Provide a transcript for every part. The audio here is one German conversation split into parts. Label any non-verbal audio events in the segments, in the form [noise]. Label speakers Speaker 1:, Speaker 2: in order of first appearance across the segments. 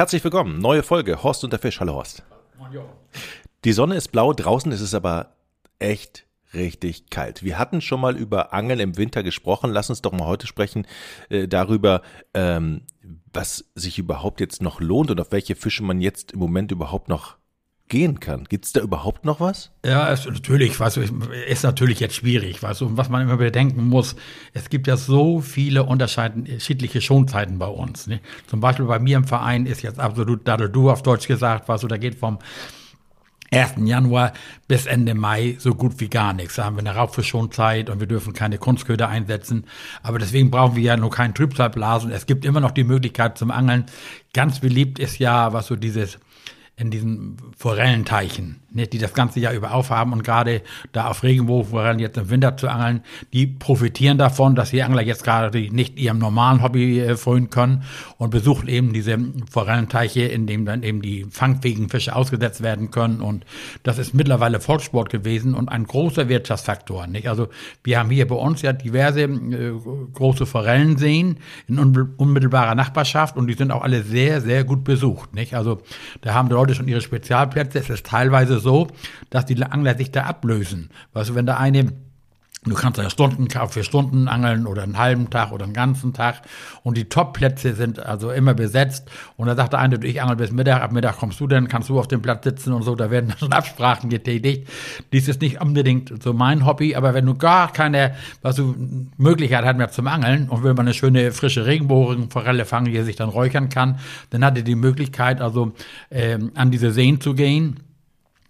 Speaker 1: Herzlich willkommen, neue Folge Horst und der Fisch. Hallo Horst. Die Sonne ist blau, draußen ist es aber echt richtig kalt. Wir hatten schon mal über Angeln im Winter gesprochen. Lass uns doch mal heute sprechen äh, darüber, ähm, was sich überhaupt jetzt noch lohnt und auf welche Fische man jetzt im Moment überhaupt noch gehen kann. Gibt es da überhaupt noch was?
Speaker 2: Ja, es, natürlich, weißt ist natürlich jetzt schwierig, weißt was man immer bedenken muss, es gibt ja so viele unterschiedliche Schonzeiten bei uns. Ne? Zum Beispiel bei mir im Verein ist jetzt absolut du auf Deutsch gesagt, weißt da geht vom 1. Januar bis Ende Mai so gut wie gar nichts. Da haben wir eine Raubfischschonzeit und wir dürfen keine Kunstköder einsetzen. Aber deswegen brauchen wir ja nur keinen Trübsalblasen. Es gibt immer noch die Möglichkeit zum Angeln. Ganz beliebt ist ja, was so dieses in diesen Forellenteichen, die das ganze Jahr über aufhaben und gerade da auf Regenbogenforellen jetzt im Winter zu angeln, die profitieren davon, dass die Angler jetzt gerade nicht ihrem normalen Hobby äh, frönen können und besuchen eben diese Forellenteiche, in denen dann eben die fangfähigen Fische ausgesetzt werden können und das ist mittlerweile Volkssport gewesen und ein großer Wirtschaftsfaktor. Nicht? Also wir haben hier bei uns ja diverse äh, große Forellenseen in unmittelbarer Nachbarschaft und die sind auch alle sehr, sehr gut besucht. Nicht? Also da haben die Leute schon ihre Spezialplätze. Es ist teilweise so, dass die Angler sich da ablösen. Weißt du, wenn da eine Du kannst ja Stunden für Stunden angeln oder einen halben Tag oder einen ganzen Tag. Und die Top-Plätze sind also immer besetzt. Und da sagt der eine, ich angel bis Mittag, ab Mittag kommst du denn, kannst du auf dem Platz sitzen und so. Da werden [laughs] schon Absprachen getätigt. Dies ist nicht unbedingt so mein Hobby, aber wenn du gar keine, was du Möglichkeit hast mehr zum Angeln und will man eine schöne frische Regenbogenforelle fangen, die sich dann räuchern kann, dann hat er die Möglichkeit, also ähm, an diese Seen zu gehen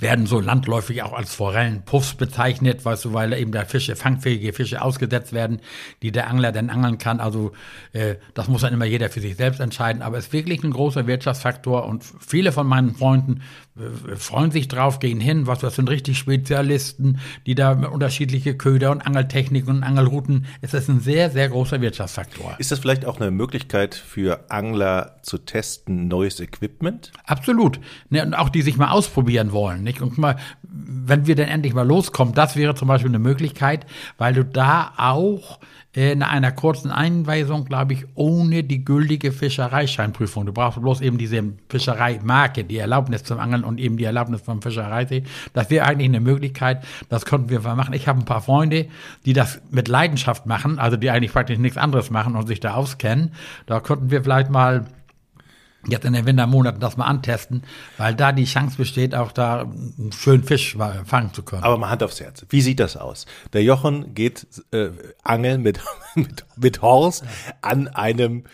Speaker 2: werden so landläufig auch als Forellenpuffs bezeichnet, weißt du, weil eben da Fische, fangfähige Fische ausgesetzt werden, die der Angler dann angeln kann. Also äh, das muss dann immer jeder für sich selbst entscheiden. Aber es ist wirklich ein großer Wirtschaftsfaktor und viele von meinen Freunden äh, freuen sich drauf, gehen hin. Was das sind richtig Spezialisten, die da unterschiedliche Köder und Angeltechniken und Angelrouten. Es ist ein sehr, sehr großer Wirtschaftsfaktor.
Speaker 1: Ist das vielleicht auch eine Möglichkeit für Angler zu testen, neues Equipment?
Speaker 2: Absolut. Ne, und auch die sich mal ausprobieren wollen. Nicht? Und mal, wenn wir denn endlich mal loskommen, das wäre zum Beispiel eine Möglichkeit, weil du da auch in einer kurzen Einweisung, glaube ich, ohne die gültige Fischereischeinprüfung. Du brauchst bloß eben diese Fischereimarke, die Erlaubnis zum Angeln und eben die Erlaubnis vom Fischereisee. Das wäre eigentlich eine Möglichkeit, das könnten wir mal machen. Ich habe ein paar Freunde, die das mit Leidenschaft machen, also die eigentlich praktisch nichts anderes machen und sich da auskennen. Da könnten wir vielleicht mal jetzt in den Wintermonaten das mal antesten, weil da die Chance besteht, auch da einen schönen Fisch fangen zu können.
Speaker 1: Aber mal Hand aufs Herz. Wie sieht das aus? Der Jochen geht äh, angeln mit, [laughs] mit, mit Horst an einem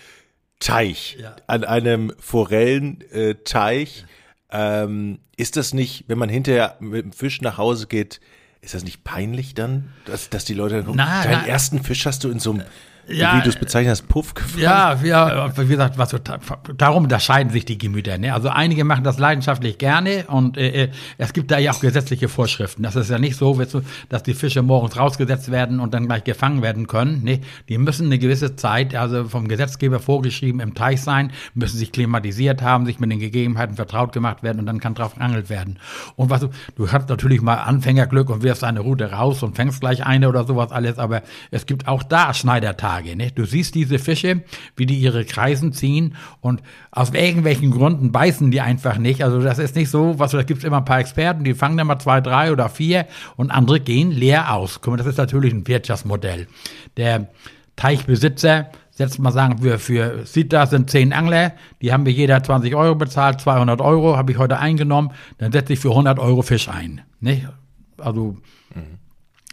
Speaker 1: Teich, ja. an einem Forellenteich. Äh, ähm, ist das nicht, wenn man hinterher mit dem Fisch nach Hause geht, ist das nicht peinlich dann, dass, dass die Leute na, deinen na, ersten Fisch hast du in so einem ja, wie du es bezeichnest, Puff
Speaker 2: gefahren. Ja, ja, wie gesagt, was, darum unterscheiden sich die Gemüter. Ne? Also einige machen das leidenschaftlich gerne und äh, äh, es gibt da ja auch gesetzliche Vorschriften. Das ist ja nicht so, dass die Fische morgens rausgesetzt werden und dann gleich gefangen werden können. Ne? Die müssen eine gewisse Zeit, also vom Gesetzgeber vorgeschrieben, im Teich sein, müssen sich klimatisiert haben, sich mit den Gegebenheiten vertraut gemacht werden und dann kann drauf geangelt werden. Und was du, du hast natürlich mal Anfängerglück und wirfst eine Route raus und fängst gleich eine oder sowas alles, aber es gibt auch da Schneidertage. Frage. Ne? Du siehst diese Fische, wie die ihre Kreisen ziehen und aus irgendwelchen Gründen beißen die einfach nicht. Also das ist nicht so, was da gibt es immer ein paar Experten, die fangen dann mal zwei, drei oder vier und andere gehen leer aus. Guck mal, das ist natürlich ein Wirtschaftsmodell. Der Teichbesitzer jetzt mal sagen wir, für Sita sind zehn Angler, die haben wir jeder 20 Euro bezahlt, 200 Euro habe ich heute eingenommen, dann setze ich für 100 Euro Fisch ein. Nicht? Also mhm.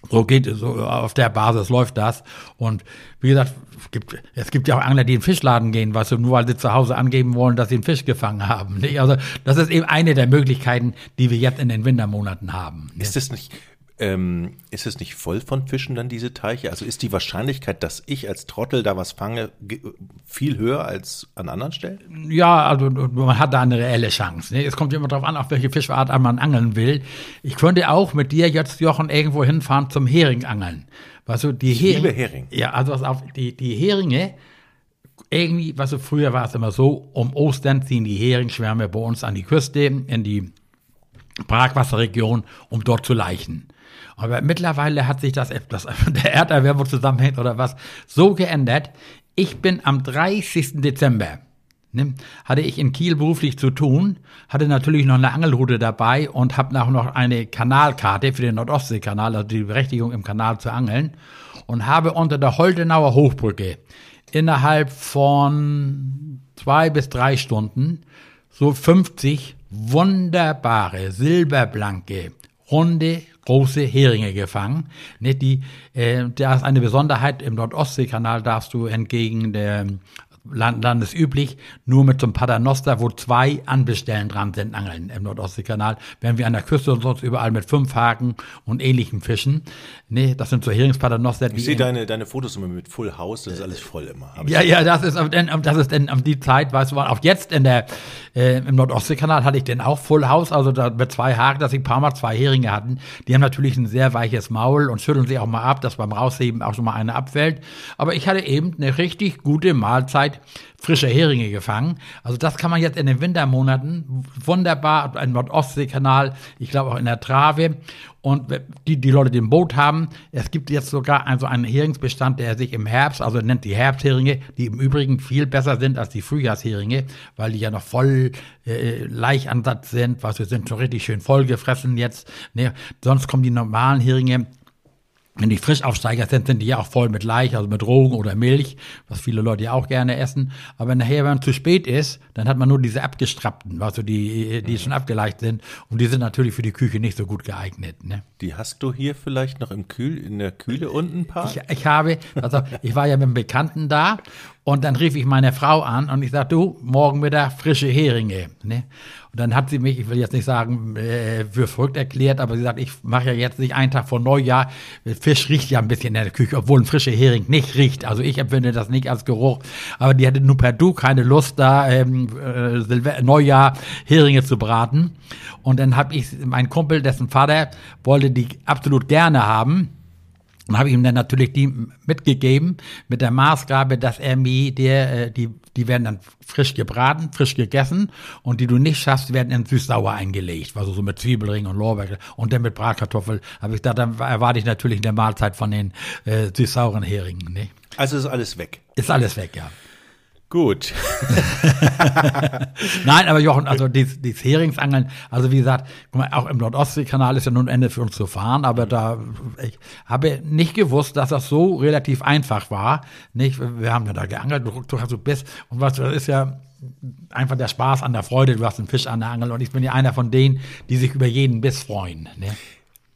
Speaker 2: So geht es, so auf der Basis läuft das. Und wie gesagt, es gibt, es gibt ja auch Angler, die in den Fischladen gehen, weißt du, nur weil sie zu Hause angeben wollen, dass sie einen Fisch gefangen haben. Nicht? Also das ist eben eine der Möglichkeiten, die wir jetzt in den Wintermonaten haben.
Speaker 1: Ist das nicht, ähm, ist es nicht voll von Fischen dann diese Teiche? Also ist die Wahrscheinlichkeit, dass ich als Trottel da was fange, viel höher als an anderen Stellen?
Speaker 2: Ja, also man hat da eine reelle Chance. Ne? Es kommt immer darauf an, auf welche Fischart man angeln will. Ich könnte auch mit dir jetzt, Jochen, irgendwo hinfahren zum Heringangeln. Weißt du, die Hering, liebe Hering. Ja, also was auf, die, die Heringe, irgendwie, was du, früher war es immer so, um Ostern ziehen die Heringschwärme bei uns an die Küste, in die Brackwasserregion, um dort zu leichen. Aber mittlerweile hat sich das, das der Erderwärmung zusammenhängt oder was, so geändert. Ich bin am 30. Dezember ne, hatte ich in Kiel beruflich zu tun, hatte natürlich noch eine Angelroute dabei und habe auch noch eine Kanalkarte für den Nordostseekanal, also die Berechtigung im Kanal zu angeln und habe unter der Holdenauer Hochbrücke innerhalb von zwei bis drei Stunden so 50 wunderbare, silberblanke, runde, große Heringe gefangen. Nicht die, äh, da ist eine Besonderheit, im Nordostseekanal darfst du entgegen der landesüblich, nur mit so einem Paternoster, wo zwei Anbestellen dran sind, angeln im Nordostseekanal, während wir an der Küste und sonst überall mit fünf Haken und ähnlichen Fischen. Nee, das sind so Heringspaternoster.
Speaker 1: Ich sehe deine, deine Fotos immer mit Full House, das ist alles voll immer.
Speaker 2: Ja, ja, das ist, das ist denn die Zeit, weißt du, auch jetzt in der, äh, im Nordostseekanal hatte ich den auch Full House, also da mit zwei Haken, dass ich ein paar Mal zwei Heringe hatten. Die haben natürlich ein sehr weiches Maul und schütteln sich auch mal ab, dass beim Rausheben auch schon mal eine abfällt. Aber ich hatte eben eine richtig gute Mahlzeit frische Heringe gefangen. Also das kann man jetzt in den Wintermonaten wunderbar, ein Nordostseekanal, ich glaube auch in der Trave. Und die, die Leute, die ein Boot haben, es gibt jetzt sogar also einen Heringsbestand, der sich im Herbst, also nennt die Herbstheringe, die im Übrigen viel besser sind als die Frühjahrsheringe, weil die ja noch voll äh, Laichansatz sind, was wir sind schon richtig schön vollgefressen jetzt. Ne? Sonst kommen die normalen Heringe wenn die Frischaufsteiger sind, sind die ja auch voll mit Laich, also mit Rogen oder Milch, was viele Leute ja auch gerne essen. Aber nachher, wenn man zu spät ist, dann hat man nur diese abgestrappten, also die, die schon abgeleicht sind. Und die sind natürlich für die Küche nicht so gut geeignet. Ne?
Speaker 1: Die hast du hier vielleicht noch im Kühl, in der Kühle unten ein paar?
Speaker 2: Ich, ich habe, also ich war ja mit einem Bekannten da und dann rief ich meine Frau an und ich sagte, du, morgen Mittag frische Heringe. Ne? Und dann hat sie mich, ich will jetzt nicht sagen, äh, für verrückt erklärt, aber sie sagt, ich mache ja jetzt nicht einen Tag vor Neujahr. Fisch riecht ja ein bisschen in der Küche, obwohl ein frischer Hering nicht riecht. Also ich empfinde das nicht als Geruch. Aber die hatte nur per Du keine Lust, da ähm, äh, Neujahr Heringe zu braten. Und dann habe ich, mein Kumpel, dessen Vater wollte die absolut gerne haben. Und habe ihm dann natürlich die mitgegeben mit der Maßgabe, dass er mir der, äh, die, die werden dann frisch gebraten, frisch gegessen und die du nicht schaffst, werden in süß-sauer eingelegt, also so mit Zwiebelring und Lorbeer und dann mit Bratkartoffel. Habe ich da, dann erwarte ich natürlich eine Mahlzeit von den äh, süß-sauren Heringen. Ne?
Speaker 1: Also ist alles weg.
Speaker 2: Ist alles weg, ja.
Speaker 1: Gut. [laughs]
Speaker 2: Nein, aber Jochen, also die, die Heringsangeln, also wie gesagt, auch im Nordostseekanal ist ja nun Ende für uns zu fahren, aber da, ich habe nicht gewusst, dass das so relativ einfach war. Nicht, wir haben ja da geangelt, du, du hast du bist, und was, das ist ja, einfach der Spaß an der Freude, du hast einen Fisch an der Angel und ich bin ja einer von denen, die sich über jeden Biss freuen. Ne?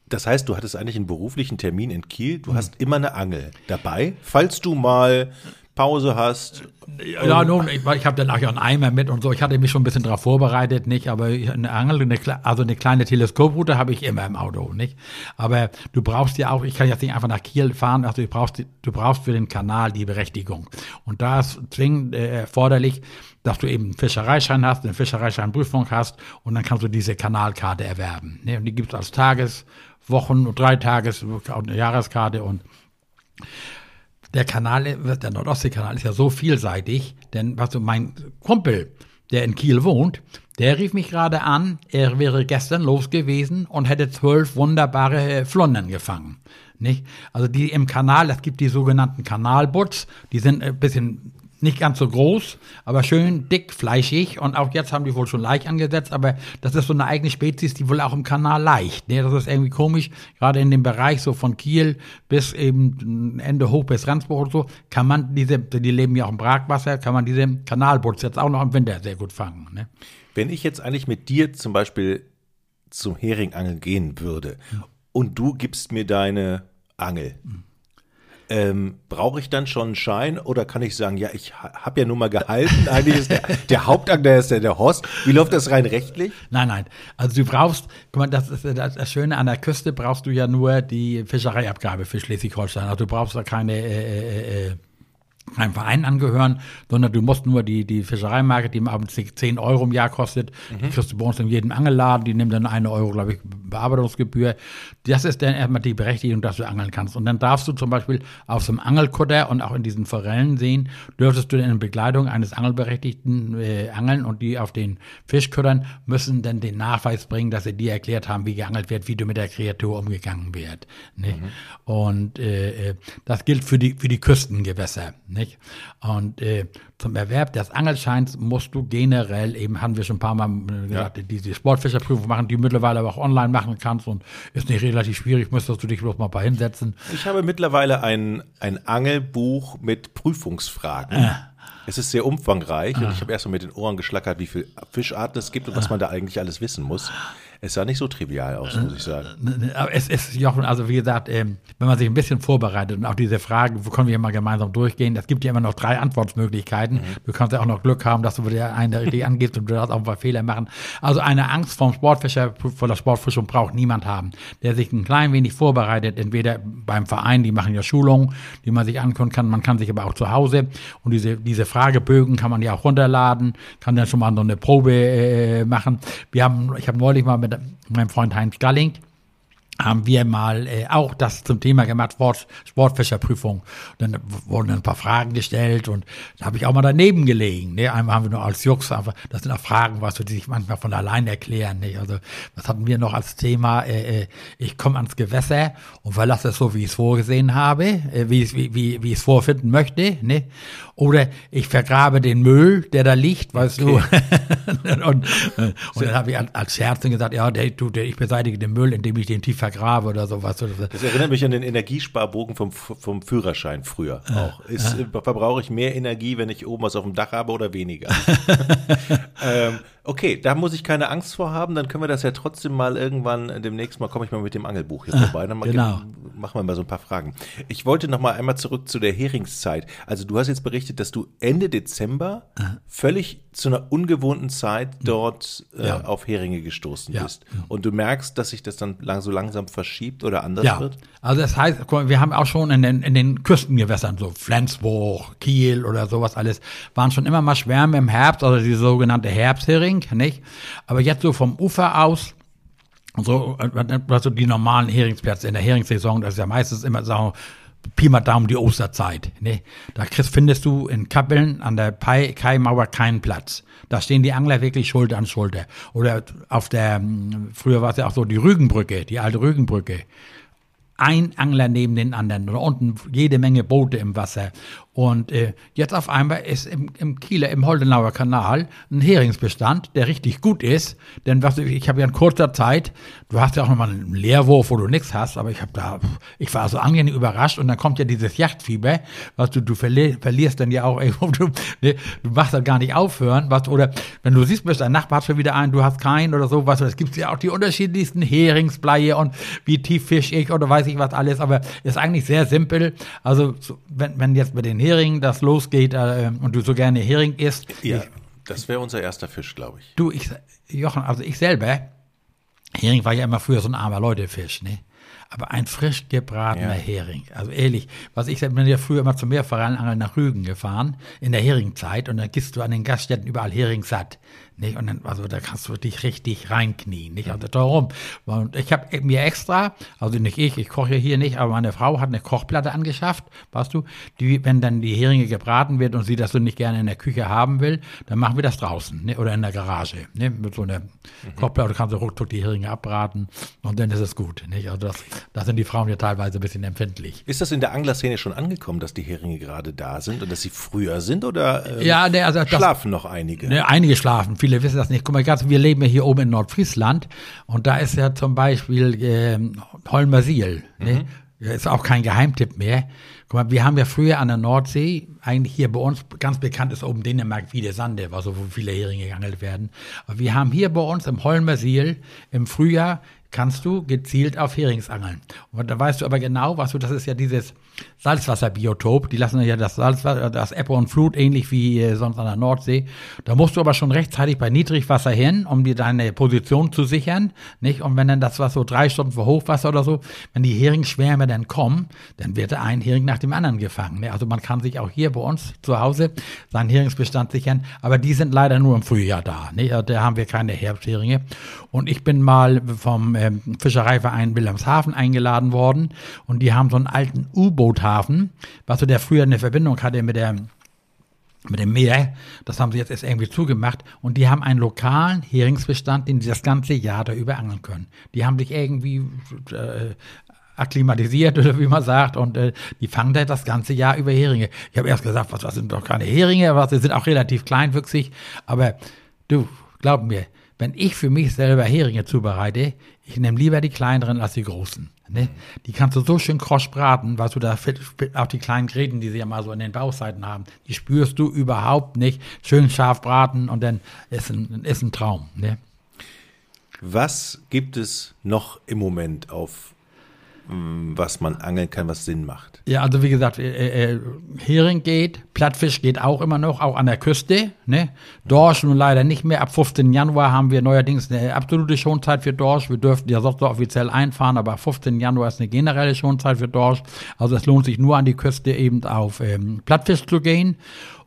Speaker 1: Das heißt, du hattest eigentlich einen beruflichen Termin in Kiel, du hm. hast immer eine Angel dabei, falls du mal Pause hast.
Speaker 2: Ja, nun, ich, ich habe dann auch einen Eimer mit und so. Ich hatte mich schon ein bisschen darauf vorbereitet, nicht? Aber eine Angel, eine, also eine kleine Teleskoproute habe ich immer im Auto, nicht? Aber du brauchst ja auch, ich kann jetzt nicht einfach nach Kiel fahren, also du brauchst, du brauchst für den Kanal die Berechtigung. Und da ist zwingend äh, erforderlich, dass du eben einen Fischereischein hast, eine Fischereischeinprüfung hast und dann kannst du diese Kanalkarte erwerben. Ne? Und die gibt es als Tages-, Wochen- und Dreitages-, Jahreskarte und der Kanal, der Nordostseekanal ist ja so vielseitig, denn was du, mein Kumpel, der in Kiel wohnt, der rief mich gerade an, er wäre gestern los gewesen und hätte zwölf wunderbare Flonnen gefangen. Nicht? Also die im Kanal, es gibt die sogenannten Kanalbutts, die sind ein bisschen nicht ganz so groß, aber schön dick, fleischig. Und auch jetzt haben die wohl schon Laich angesetzt, aber das ist so eine eigene Spezies, die wohl auch im Kanal leicht. Ne? Das ist irgendwie komisch. Gerade in dem Bereich so von Kiel bis eben Ende hoch bis Rendsburg und so, kann man diese, die leben ja auch im Brackwasser, kann man diese Kanalboots jetzt auch noch im Winter sehr gut fangen. Ne?
Speaker 1: Wenn ich jetzt eigentlich mit dir zum Beispiel zum Heringangeln gehen würde hm. und du gibst mir deine Angel, hm ähm, brauche ich dann schon einen Schein oder kann ich sagen, ja, ich habe ja nur mal gehalten, [laughs] eigentlich ist der, der Hauptakteur ist der, der Horst. Wie läuft das rein rechtlich?
Speaker 2: Nein, nein. Also du brauchst, guck mal, das ist das, das Schöne an der Küste, brauchst du ja nur die Fischereiabgabe für Schleswig-Holstein. Also du brauchst da keine äh, äh, äh einem Verein angehören, sondern du musst nur die, die Fischereimarke, die abends 10 Euro im Jahr kostet, mhm. die kriegst du bei uns in jedem Angelladen, die nimmt dann eine Euro, glaube ich, Bearbeitungsgebühr. Das ist dann erstmal die Berechtigung, dass du angeln kannst. Und dann darfst du zum Beispiel auf so einem Angelkutter und auch in diesen Forellen sehen, dürftest du dann in Begleitung eines Angelberechtigten äh, angeln und die auf den Fischkuttern müssen dann den Nachweis bringen, dass sie dir erklärt haben, wie geangelt wird, wie du mit der Kreatur umgegangen wird. Nicht? Mhm. Und äh, äh, das gilt für die, für die Küstengewässer. Nicht? Und äh, zum Erwerb des Angelscheins musst du generell, eben haben wir schon ein paar Mal äh, gesagt, ja. diese Sportfischerprüfung machen, die mittlerweile aber auch online machen kannst und ist nicht relativ schwierig, müsstest du dich bloß mal ein paar hinsetzen.
Speaker 1: Ich habe mittlerweile ein, ein Angelbuch mit Prüfungsfragen. Äh. Es ist sehr umfangreich ah. und ich habe erst mal mit den Ohren geschlackert, wie viele Fischarten es gibt und was man da eigentlich alles wissen muss. Es sah nicht so trivial aus, muss ich sagen.
Speaker 2: Aber es ist, Jochen, also wie gesagt, ähm, wenn man sich ein bisschen vorbereitet und auch diese Frage, wo können wir mal gemeinsam durchgehen, es gibt ja immer noch drei Antwortmöglichkeiten. Mhm. Du kannst ja auch noch Glück haben, dass du dir eine richtig [laughs] angibst und du darfst auch ein paar Fehler machen. Also eine Angst vom Sportfischer, vor der Sportfischung braucht niemand haben, der sich ein klein wenig vorbereitet, entweder beim Verein, die machen ja Schulungen, die man sich angucken kann, man kann sich aber auch zu Hause und diese, diese Fragebögen kann man ja auch runterladen, kann dann schon mal so eine Probe äh, machen. Wir haben, ich habe neulich mal mit meinem Freund Heinz Galling haben wir mal äh, auch das zum Thema gemacht, Sport, Sportfischerprüfung. dann wurden ein paar Fragen gestellt und da habe ich auch mal daneben gelegen. Ne? Einmal haben wir nur als Jux, aber das sind auch Fragen, was die sich manchmal von allein erklären. Ne? Also was hatten wir noch als Thema? Äh, äh, ich komme ans Gewässer und verlasse es so, wie ich es vorgesehen habe, äh, wie ich wie, wie, wie ich es vorfinden möchte. Ne? Oder ich vergrabe den Müll, der da liegt, weißt okay. du. [laughs] und, äh, und dann habe ich als Scherz gesagt, ja, der, du, der, ich beseitige den Müll, indem ich den tief vergrabe oder sowas.
Speaker 1: Das erinnert mich an den Energiesparbogen vom, vom Führerschein früher auch. Ist, Verbrauche ich mehr Energie, wenn ich oben was auf dem Dach habe oder weniger? [laughs] ähm, okay, da muss ich keine Angst vor haben, dann können wir das ja trotzdem mal irgendwann demnächst mal, komme ich mal mit dem Angelbuch hier vorbei. Dann genau. machen wir mal so ein paar Fragen. Ich wollte noch mal einmal zurück zu der Heringszeit. Also du hast jetzt berichtet, dass du Ende Dezember völlig zu einer ungewohnten Zeit dort äh, ja. auf Heringe gestoßen ja. bist. Und du merkst, dass sich das dann lang, so langsam verschiebt oder anders ja. wird?
Speaker 2: Also das heißt, wir haben auch schon in den, in den Küstengewässern, so Flensburg, Kiel oder sowas alles, waren schon immer mal Schwärme im Herbst, also die sogenannte Herbsthering, nicht? Aber jetzt so vom Ufer aus, so, also die normalen Heringsplätze in der Heringssaison, das ist ja meistens immer, sagen Pi mal Daumen die Osterzeit. Ne? Da findest du in Kappeln an der Kaimauer keinen Platz. Da stehen die Angler wirklich Schulter an Schulter. Oder auf der, hm, früher war es ja auch so die Rügenbrücke, die alte Rügenbrücke. Ein Angler neben den anderen. Und unten jede Menge Boote im Wasser. Und äh, jetzt auf einmal ist im, im Kieler, im Holdenauer Kanal ein Heringsbestand, der richtig gut ist. Denn was ich habe ja in kurzer Zeit, du hast ja auch nochmal einen Leerwurf, wo du nichts hast, aber ich habe da, ich war so angenehm überrascht und dann kommt ja dieses Yachtfieber, was du, du verli verlierst dann ja auch [laughs] irgendwo, du, ne, du machst dann gar nicht aufhören, was, oder wenn du siehst, bist dein Nachbar hat schon wieder einen, du hast keinen oder so, was, es gibt ja auch die unterschiedlichsten Heringsbleie und wie tief fisch ich oder weiß ich was alles, aber ist eigentlich sehr simpel. Also so, wenn, wenn jetzt bei den Hering das losgeht äh, und du so gerne Hering isst.
Speaker 1: Ja, ich, das wäre unser erster Fisch, glaube ich.
Speaker 2: Du, ich, Jochen, also ich selber, Hering war ja immer früher so ein armer Leutefisch, ne? Aber ein frisch gebratener ja. Hering. Also ehrlich, was ich bin ja früher immer zum Meerforellenangeln nach Rügen gefahren, in der Heringzeit, und dann gehst du an den Gaststätten überall Hering satt. Nicht? Und dann, also da kannst du dich richtig reinknien. Nicht? Also darum. Und ich habe mir extra, also nicht ich, ich koche hier nicht, aber meine Frau hat eine Kochplatte angeschafft, weißt du, die, wenn dann die Heringe gebraten wird und sie das so nicht gerne in der Küche haben will, dann machen wir das draußen ne? oder in der Garage. Ne? Mit so einer mhm. Kochplatte kannst du ruckzuck die Heringe abbraten und dann ist es gut. Nicht? Also das, da sind die Frauen ja teilweise ein bisschen empfindlich.
Speaker 1: Ist das in der Anglerszene schon angekommen, dass die Heringe gerade da sind und dass sie früher sind oder
Speaker 2: ähm, ja, ne, also
Speaker 1: schlafen das, noch einige?
Speaker 2: Ne, einige schlafen, viele viele wissen das nicht. Guck mal, wir leben ja hier oben in Nordfriesland und da ist ja zum Beispiel äh, Holmersiel. Ne? Mhm. Ne? Ist auch kein Geheimtipp mehr. Guck mal, wir haben ja früher an der Nordsee, eigentlich hier bei uns ganz bekannt ist oben Dänemark wie der Sande, also wo viele Heringe geangelt werden. Aber wir haben hier bei uns im Holmersiel im Frühjahr kannst du gezielt auf Heringsangeln. Und da weißt du aber genau, was du, das ist ja dieses Salzwasserbiotop. Die lassen ja das Salzwasser, das Ebbe und Flut ähnlich wie äh, sonst an der Nordsee. Da musst du aber schon rechtzeitig bei Niedrigwasser hin, um dir deine Position zu sichern, nicht? Und wenn dann das war so drei Stunden vor Hochwasser oder so, wenn die Heringsschwärme dann kommen, dann wird ein Hering nach dem anderen gefangen. Ne? Also man kann sich auch hier bei uns zu Hause seinen Heringsbestand sichern, aber die sind leider nur im Frühjahr da. Ne? Da haben wir keine Herbstheringe. Und ich bin mal vom ähm, Fischereiverein Wilhelmshaven eingeladen worden und die haben so einen alten U-Boot-Hafen, was so der früher eine Verbindung hatte mit der mit dem Meer, das haben sie jetzt erst irgendwie zugemacht und die haben einen lokalen Heringsbestand, den sie das ganze Jahr da über angeln können. Die haben sich irgendwie äh, akklimatisiert [laughs] oder wie man sagt und äh, die fangen da das ganze Jahr über Heringe. Ich habe erst gesagt, was, was sind doch keine Heringe, was, die sind auch relativ kleinwüchsig, aber du, glaub mir, wenn ich für mich selber Heringe zubereite, ich nehme lieber die kleineren als die großen. Ne? Die kannst du so schön krosch braten, weil du da auch die kleinen Gräten, die sie ja mal so in den Bauchseiten haben, die spürst du überhaupt nicht. Schön scharf braten und dann ist ein, ist ein Traum. Ne?
Speaker 1: Was gibt es noch im Moment auf was man angeln kann, was Sinn macht.
Speaker 2: Ja, also wie gesagt, äh, äh, Hering geht, Plattfisch geht auch immer noch, auch an der Küste. Ne? Dorsch nun leider nicht mehr. Ab 15. Januar haben wir neuerdings eine absolute Schonzeit für Dorsch. Wir dürften ja sonst offiziell einfahren, aber 15. Januar ist eine generelle Schonzeit für Dorsch. Also es lohnt sich nur an die Küste eben auf ähm, Plattfisch zu gehen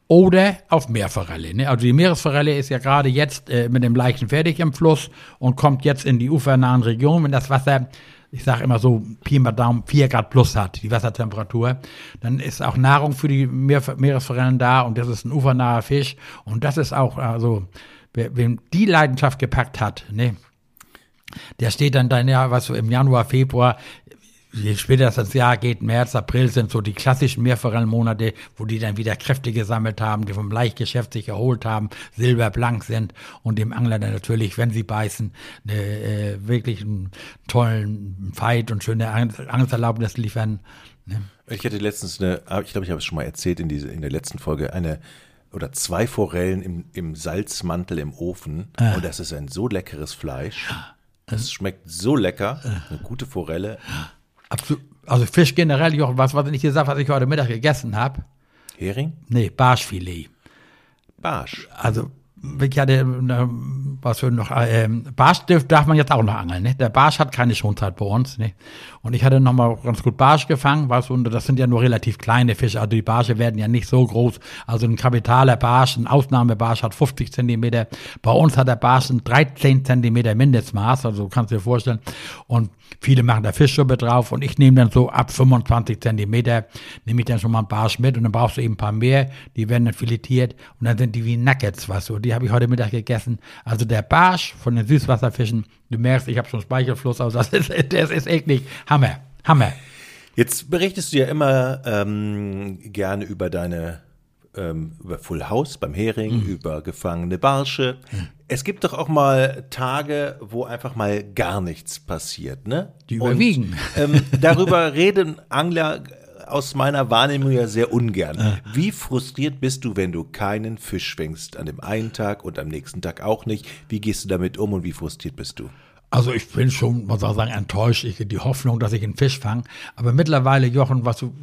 Speaker 2: oder auf Meerforelle. Ne? Also die Meeresforelle ist ja gerade jetzt äh, mit dem Leichen fertig im Fluss und kommt jetzt in die ufernahen Regionen, wenn das Wasser ich sage immer so, Pi mal Daumen, 4 Grad plus hat, die Wassertemperatur, dann ist auch Nahrung für die Meer Meeresforellen da und das ist ein ufernaher Fisch. Und das ist auch, also, wer, wem die Leidenschaft gepackt hat, ne, der steht dann dann ja, was so im Januar, Februar später das Jahr geht, März, April sind so die klassischen Mehrforellenmonate, wo die dann wieder Kräfte gesammelt haben, die vom Leichtgeschäft sich erholt haben, silberblank sind und dem Angler dann natürlich, wenn sie beißen, eine, äh, wirklich einen tollen Fight und schöne Angsterlaubnis liefern.
Speaker 1: Ne? Ich hatte letztens eine, ah, ich glaube, ich habe es schon mal erzählt in, diese, in der letzten Folge, eine oder zwei Forellen im, im Salzmantel im Ofen. Ah. Und das ist ein so leckeres Fleisch. Es schmeckt so lecker, eine gute Forelle.
Speaker 2: Absolut. Also Fisch generell, Jochen, was, was ich gesagt was ich heute Mittag gegessen habe.
Speaker 1: Hering?
Speaker 2: Nee, Barschfilet.
Speaker 1: Barsch.
Speaker 2: Also ich hatte, was für noch, äh, Barsch darf man jetzt auch noch angeln, ne? Der Barsch hat keine Schonzeit bei uns, ne? Und ich hatte noch mal ganz gut Barsch gefangen, was und das sind ja nur relativ kleine Fische, also die Barsche werden ja nicht so groß. Also ein kapitaler Barsch, ein Ausnahmebarsch hat 50 Zentimeter. Bei uns hat der Barsch ein 13 Zentimeter Mindestmaß, also kannst du dir vorstellen. Und viele machen da Fischsuppe drauf und ich nehme dann so ab 25 Zentimeter, nehme ich dann schon mal einen Barsch mit und dann brauchst du eben ein paar mehr, die werden dann filetiert und dann sind die wie Nuggets, was so. Die habe ich heute Mittag gegessen. Also der Barsch von den Süßwasserfischen, du merkst, ich habe schon Speichelfluss, also [laughs] das ist, das ist eklig. Hammer, Hammer.
Speaker 1: Jetzt berichtest du ja immer ähm, gerne über deine ähm, über Full House beim Hering, mhm. über gefangene Barsche. Mhm. Es gibt doch auch mal Tage, wo einfach mal gar nichts passiert, ne?
Speaker 2: Die überwiegen.
Speaker 1: Und, ähm, darüber reden Angler aus meiner Wahrnehmung ja sehr ungern. Äh. Wie frustriert bist du, wenn du keinen Fisch fängst an dem einen Tag und am nächsten Tag auch nicht? Wie gehst du damit um und wie frustriert bist du?
Speaker 2: Also ich bin schon, man soll sagen, enttäuscht. Ich die Hoffnung, dass ich einen Fisch fange. Aber mittlerweile, Jochen, was du,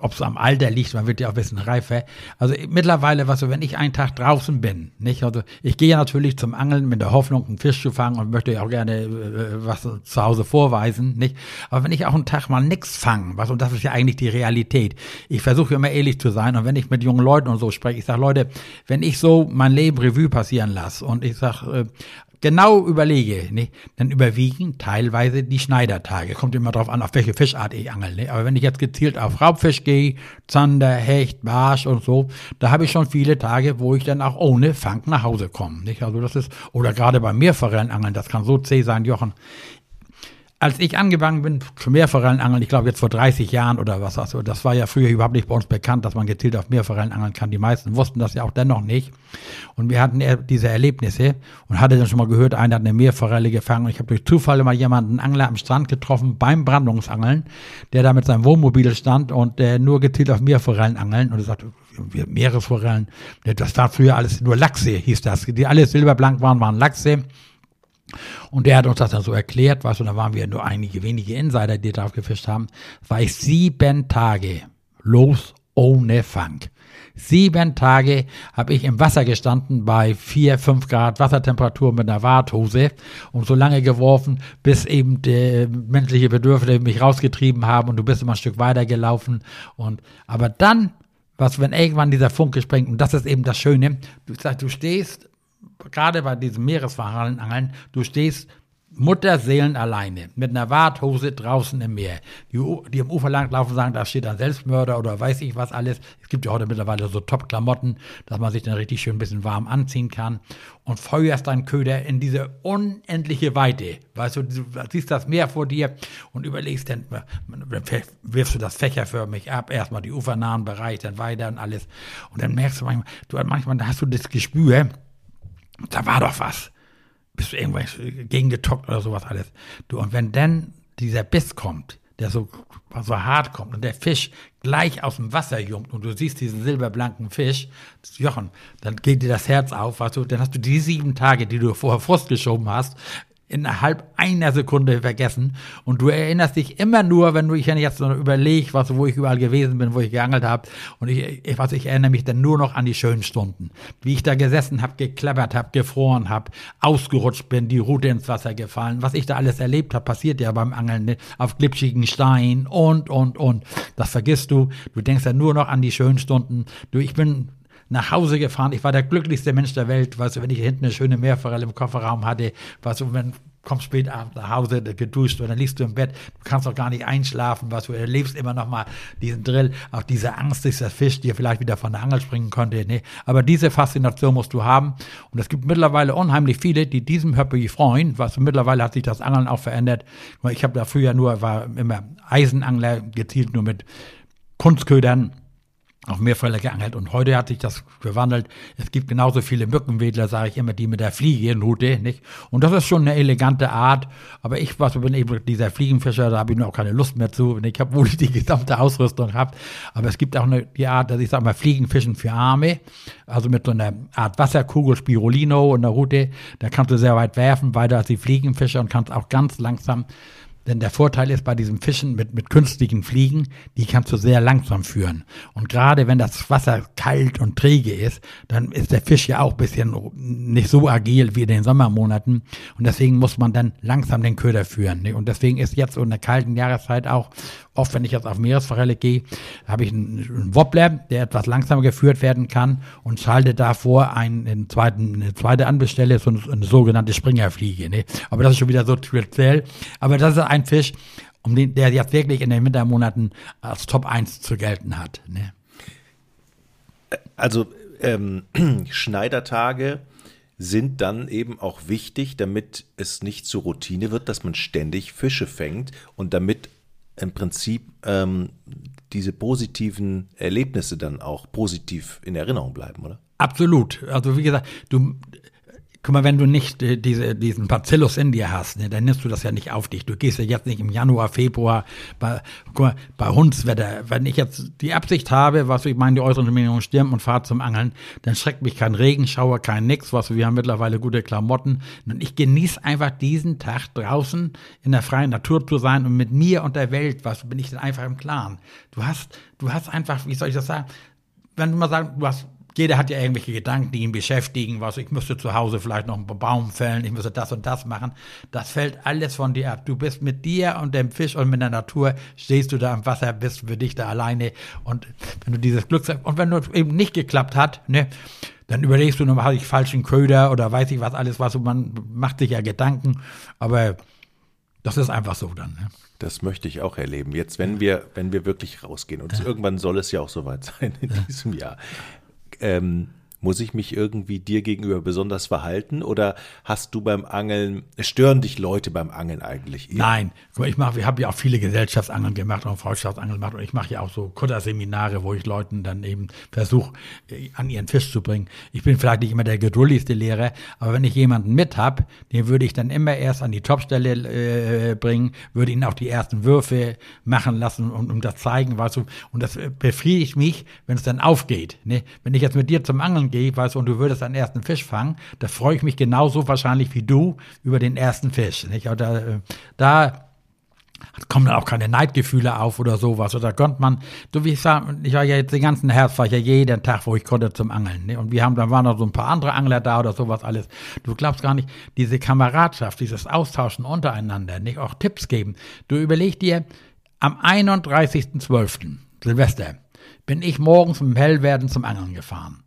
Speaker 2: ob es am Alter liegt, man wird ja auch ein bisschen reifer. Also mittlerweile, was du, wenn ich einen Tag draußen bin, nicht? Also ich gehe ja natürlich zum Angeln mit der Hoffnung, einen Fisch zu fangen und möchte ja auch gerne äh, was zu Hause vorweisen, nicht? Aber wenn ich auch einen Tag mal nichts fange, was, und das ist ja eigentlich die Realität. Ich versuche immer ehrlich zu sein und wenn ich mit jungen Leuten und so spreche, ich sage, Leute, wenn ich so mein Leben Revue passieren lasse und ich sage, äh, genau überlege, ne, dann überwiegen teilweise die Schneidertage. Kommt immer drauf an, auf welche Fischart ich angel. Ne? Aber wenn ich jetzt gezielt auf Raubfisch gehe, Zander, Hecht, Barsch und so, da habe ich schon viele Tage, wo ich dann auch ohne Fang nach Hause komme. Nicht? Also das ist, oder gerade beim Meerforellenangeln, das kann so zäh sein, Jochen als ich angefangen bin, zum Meerforellenangeln, ich glaube jetzt vor 30 Jahren oder was, also das war ja früher überhaupt nicht bei uns bekannt, dass man gezielt auf Meerforellen angeln kann. Die meisten wussten das ja auch dennoch nicht. Und wir hatten diese Erlebnisse und hatte dann schon mal gehört, einer hat eine Meerforelle gefangen und ich habe durch Zufall mal jemanden, einen Angler am Strand getroffen beim Brandungsangeln, der da mit seinem Wohnmobil stand und der nur gezielt auf Meerforellen angeln und er sagte, Meeresforellen, das war früher alles nur Lachse, hieß das. Die alle silberblank waren, waren Lachse. Und der hat uns das dann so erklärt, was, und da waren wir nur einige wenige Insider, die drauf gefischt haben, war ich sieben Tage los ohne Fang. Sieben Tage habe ich im Wasser gestanden bei vier, fünf Grad Wassertemperatur mit einer Warthose und so lange geworfen, bis eben die menschliche Bedürfnisse mich rausgetrieben haben und du bist immer ein Stück weiter gelaufen. Und, aber dann, was, wenn irgendwann dieser Funke springt, und das ist eben das Schöne, du, du stehst gerade bei diesem Meeresforellenangeln, du stehst Mutterseelen alleine, mit einer Warthose draußen im Meer, die, die am Ufer lang laufen, sagen, da steht ein Selbstmörder oder weiß ich was alles. Es gibt ja heute mittlerweile so Top-Klamotten, dass man sich dann richtig schön ein bisschen warm anziehen kann und feuerst deinen Köder in diese unendliche Weite. Weißt du, du siehst das Meer vor dir und überlegst dann, dann wirfst du das fächerförmig ab, erstmal die ufernahen Bereich, dann weiter und alles. Und dann merkst du manchmal, du manchmal hast du das Gespür, da war doch was bist du irgendwas gegengetockt oder sowas alles. Du, und wenn dann dieser Biss kommt, der so, so hart kommt und der Fisch gleich aus dem Wasser jumpt und du siehst diesen silberblanken Fisch, Jochen, dann geht dir das Herz auf, weißt du, dann hast du die sieben Tage, die du vorher Frust geschoben hast, innerhalb einer Sekunde vergessen. Und du erinnerst dich immer nur, wenn du ich jetzt noch überlege, was, wo ich überall gewesen bin, wo ich geangelt habe. Und ich, ich, was, ich erinnere mich dann nur noch an die schönen Stunden. Wie ich da gesessen habe, geklappert habe, gefroren habe, ausgerutscht bin, die Route ins Wasser gefallen. Was ich da alles erlebt habe, passiert ja beim Angeln ne? auf glitschigen Stein und, und, und. Das vergisst du. Du denkst ja nur noch an die schönen Stunden. Du, ich bin nach Hause gefahren. Ich war der glücklichste Mensch der Welt, weißt du, wenn ich hinten eine schöne Meerforelle im Kofferraum hatte, weißt du, wenn kommst spät abends nach Hause, geduscht und dann liegst du im Bett, du kannst doch gar nicht einschlafen, was du erlebst immer noch mal diesen Drill, auch diese Angst, dass der Fisch dir vielleicht wieder von der Angel springen konnte, nee. Aber diese Faszination musst du haben und es gibt mittlerweile unheimlich viele, die diesem Hobby freuen, was mittlerweile hat sich das Angeln auch verändert. Ich habe da früher nur, war immer Eisenangler, gezielt nur mit Kunstködern auf Meerfälle geangelt und heute hat sich das gewandelt. Es gibt genauso viele Mückenwedler, sage ich immer, die mit der Fliege in Route, nicht? Und das ist schon eine elegante Art, aber ich was bin eben dieser Fliegenfischer, da habe ich auch keine Lust mehr zu. Ich habe wohl die gesamte Ausrüstung gehabt, aber es gibt auch eine, die Art, dass ich sage mal Fliegenfischen für Arme, also mit so einer Art Wasserkugel Spirulino und der Route, da kannst du sehr weit werfen, weiter als die Fliegenfischer und kannst auch ganz langsam denn der Vorteil ist bei diesem Fischen mit, mit künstlichen Fliegen, die kannst du sehr langsam führen. Und gerade wenn das Wasser kalt und träge ist, dann ist der Fisch ja auch bisschen nicht so agil wie in den Sommermonaten. Und deswegen muss man dann langsam den Köder führen. Und deswegen ist jetzt in der kalten Jahreszeit auch oft, wenn ich jetzt auf Meeresforelle gehe, habe ich einen, Wobbler, der etwas langsamer geführt werden kann und schalte davor einen, einen zweiten, eine zweite Anbestelle, so eine, eine sogenannte Springerfliege. Ne? Aber das ist schon wieder so speziell. Aber das ist ein Fisch, um den, der jetzt wirklich in den Wintermonaten als Top 1 zu gelten hat. Ne?
Speaker 1: Also ähm, [clears throat] Schneidertage sind dann eben auch wichtig, damit es nicht zur Routine wird, dass man ständig Fische fängt und damit im Prinzip ähm, diese positiven Erlebnisse dann auch positiv in Erinnerung bleiben, oder?
Speaker 2: Absolut. Also wie gesagt, du Guck mal, wenn du nicht äh, diese, diesen Bacillus in dir hast, ne, dann nimmst du das ja nicht auf dich. Du gehst ja jetzt nicht im Januar, Februar bei, guck mal, bei Hundswetter. Wenn ich jetzt die Absicht habe, was ich meine, die äußeren Bedingungen stimmen und fahre zum Angeln, dann schreckt mich kein Regenschauer, kein nix, was wir haben mittlerweile gute Klamotten. Und ich genieße einfach diesen Tag draußen in der freien Natur zu sein und mit mir und der Welt, was bin ich denn einfach im Klaren. Du hast, du hast einfach, wie soll ich das sagen? Wenn du mal sagst, du hast jeder hat ja irgendwelche Gedanken, die ihn beschäftigen, was ich müsste zu Hause vielleicht noch einen Baum fällen, ich müsste das und das machen. Das fällt alles von dir ab. Du bist mit dir und dem Fisch und mit der Natur, stehst du da im Wasser, bist für dich da alleine und wenn du dieses Glück und wenn du eben nicht geklappt hat, ne, dann überlegst du noch, habe ich falschen Köder oder weiß ich was alles, was man macht sich ja Gedanken, aber das ist einfach so dann. Ne?
Speaker 1: Das möchte ich auch erleben. Jetzt, wenn wir, wenn wir wirklich rausgehen und ja. irgendwann soll es ja auch soweit [laughs] sein in ja. diesem Jahr ähm, muss ich mich irgendwie dir gegenüber besonders verhalten oder hast du beim Angeln, stören dich Leute beim Angeln eigentlich?
Speaker 2: Eher? Nein, ich mache, wir haben ja auch viele Gesellschaftsangeln gemacht und Freundschaftsangeln gemacht und ich mache ja auch so Kutterseminare, wo ich Leuten dann eben versuche, äh, an ihren Fisch zu bringen. Ich bin vielleicht nicht immer der geduldigste Lehrer, aber wenn ich jemanden mit habe, den würde ich dann immer erst an die Topstelle äh, bringen, würde ihn auch die ersten Würfe machen lassen und um das zeigen, weißt du, und das befriedigt mich, wenn es dann aufgeht. Ne? Wenn ich jetzt mit dir zum Angeln gehe, weißt du, und du würdest einen ersten Fisch fangen, da freue ich mich genauso wahrscheinlich wie du über den ersten Fisch. Nicht? Da, äh, da kommen dann auch keine Neidgefühle auf oder sowas. Oder konnte man, so wie ich sage, ich war ja jetzt den ganzen Herbst, war ich ja jeden Tag, wo ich konnte zum Angeln. Ne? Und wir haben, dann waren noch so ein paar andere Angler da oder sowas alles. Du glaubst gar nicht, diese Kameradschaft, dieses Austauschen untereinander, nicht auch Tipps geben. Du überleg dir, am 31.12. Silvester bin ich morgens im Hellwerden zum Angeln gefahren.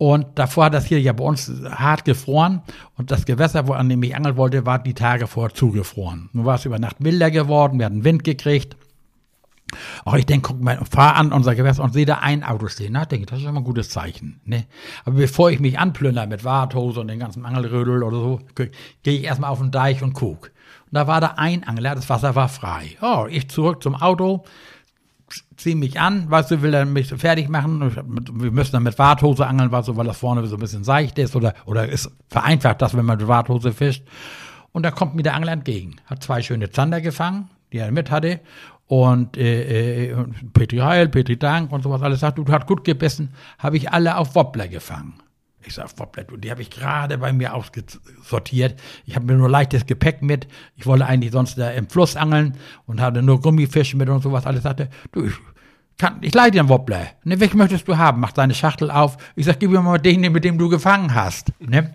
Speaker 2: Und davor hat das hier ja bei uns hart gefroren. Und das Gewässer, wo an dem ich angeln wollte, war die Tage vorher zugefroren. Nun war es über Nacht milder geworden, wir hatten Wind gekriegt. Auch ich denke, guck mal, fahr an unser Gewässer und sehe da ein Auto stehen. Na, denke, das ist schon mal ein gutes Zeichen. Ne? Aber bevor ich mich anplündere mit Warthose und den ganzen Angelrödel oder so, gehe ich erstmal auf den Deich und guck. Und da war da ein Angler, das Wasser war frei. Oh, ich zurück zum Auto, zieh mich an, weißt du, will er mich fertig machen. Wir müssen dann mit Warthose angeln, weißt du, weil das vorne so ein bisschen seicht ist oder, oder ist vereinfacht das, wenn man mit Warthose fischt. Und da kommt mir der Angler entgegen. Hat zwei schöne Zander gefangen, die er mit hatte und äh, äh, Petri Heil, Petri Dank und sowas alles sagt, du hast gut gebissen, habe ich alle auf Wobbler gefangen. Ich sag Wobbler, du, die habe ich gerade bei mir ausgesortiert. Ich habe mir nur leichtes Gepäck mit. Ich wollte eigentlich sonst da im Fluss angeln und hatte nur Gummifische mit und sowas alles. Sagte, du, ich, kann, ich leih dir einen Wobbler. Ne, welchen möchtest du haben? Mach deine Schachtel auf. Ich sag, gib mir mal den, mit dem du gefangen hast. Ne?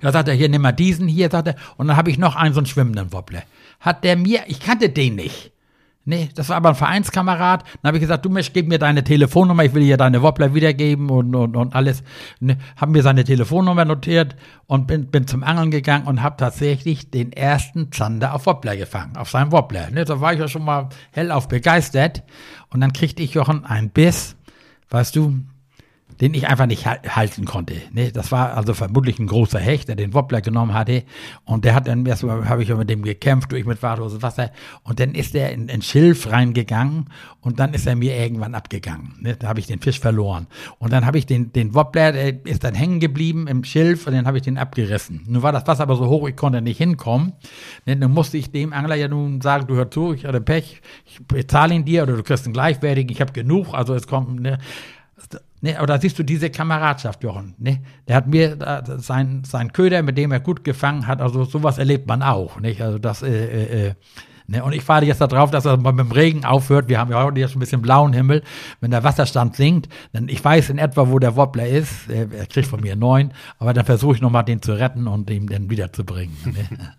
Speaker 2: Ja, sagt er, hier, nimm mal diesen hier, sagt er. Und dann habe ich noch einen, so einen schwimmenden Wobbler. Hat der mir, ich kannte den nicht. Nee, das war aber ein Vereinskamerad. Dann habe ich gesagt, du Mensch, gib mir deine Telefonnummer, ich will dir deine Wobbler wiedergeben und, und, und alles. Ne, haben mir seine Telefonnummer notiert und bin, bin zum Angeln gegangen und habe tatsächlich den ersten Zander auf Wobbler gefangen, auf seinem Wobbler. Ne, da war ich ja schon mal hellauf begeistert. Und dann kriegte ich Jochen einen Biss, weißt du, den ich einfach nicht halten konnte. Ne? Das war also vermutlich ein großer Hecht, der den Wobbler genommen hatte. Und der hat dann erstmal, habe ich mit dem gekämpft, durch mit wartloses Wasser. Und dann ist er in, in Schilf reingegangen und dann ist er mir irgendwann abgegangen. Ne? Da habe ich den Fisch verloren. Und dann habe ich den, den Wobbler, der ist dann hängen geblieben im Schilf und dann habe ich den abgerissen. Nun war das Wasser aber so hoch, ich konnte nicht hinkommen. Ne? Dann musste ich dem Angler ja nun sagen, du hör zu, ich hatte Pech, ich bezahle ihn dir oder du kriegst einen gleichwertigen, ich habe genug, also es kommt, ne? Ne, oder siehst du diese Kameradschaft, Jochen? Ne? Der hat mir äh, sein, sein Köder, mit dem er gut gefangen hat, also sowas erlebt man auch. Nicht? Also das, äh, äh, äh ne? Und ich warte jetzt darauf, dass er mal mit dem Regen aufhört. Wir haben ja heute jetzt ein bisschen blauen Himmel. Wenn der Wasserstand sinkt, dann ich weiß in etwa, wo der Wobbler ist. Er kriegt von mir neun, aber dann versuche ich nochmal den zu retten und ihn dann wiederzubringen. Ne? [laughs]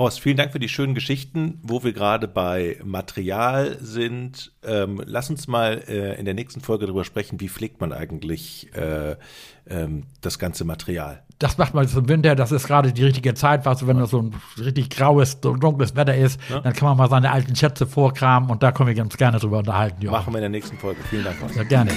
Speaker 1: Horst, vielen Dank für die schönen Geschichten, wo wir gerade bei Material sind. Ähm, lass uns mal äh, in der nächsten Folge darüber sprechen, wie pflegt man eigentlich äh, ähm, das ganze Material.
Speaker 2: Das macht man zum Winter, das ist gerade die richtige Zeit, was, wenn das so ein richtig graues, dunkles Wetter ist, ja. dann kann man mal seine alten Schätze vorkramen und da können wir uns gerne drüber unterhalten.
Speaker 1: Jochen. Machen wir in der nächsten Folge. Vielen Dank.
Speaker 2: Horst. Ja, gerne.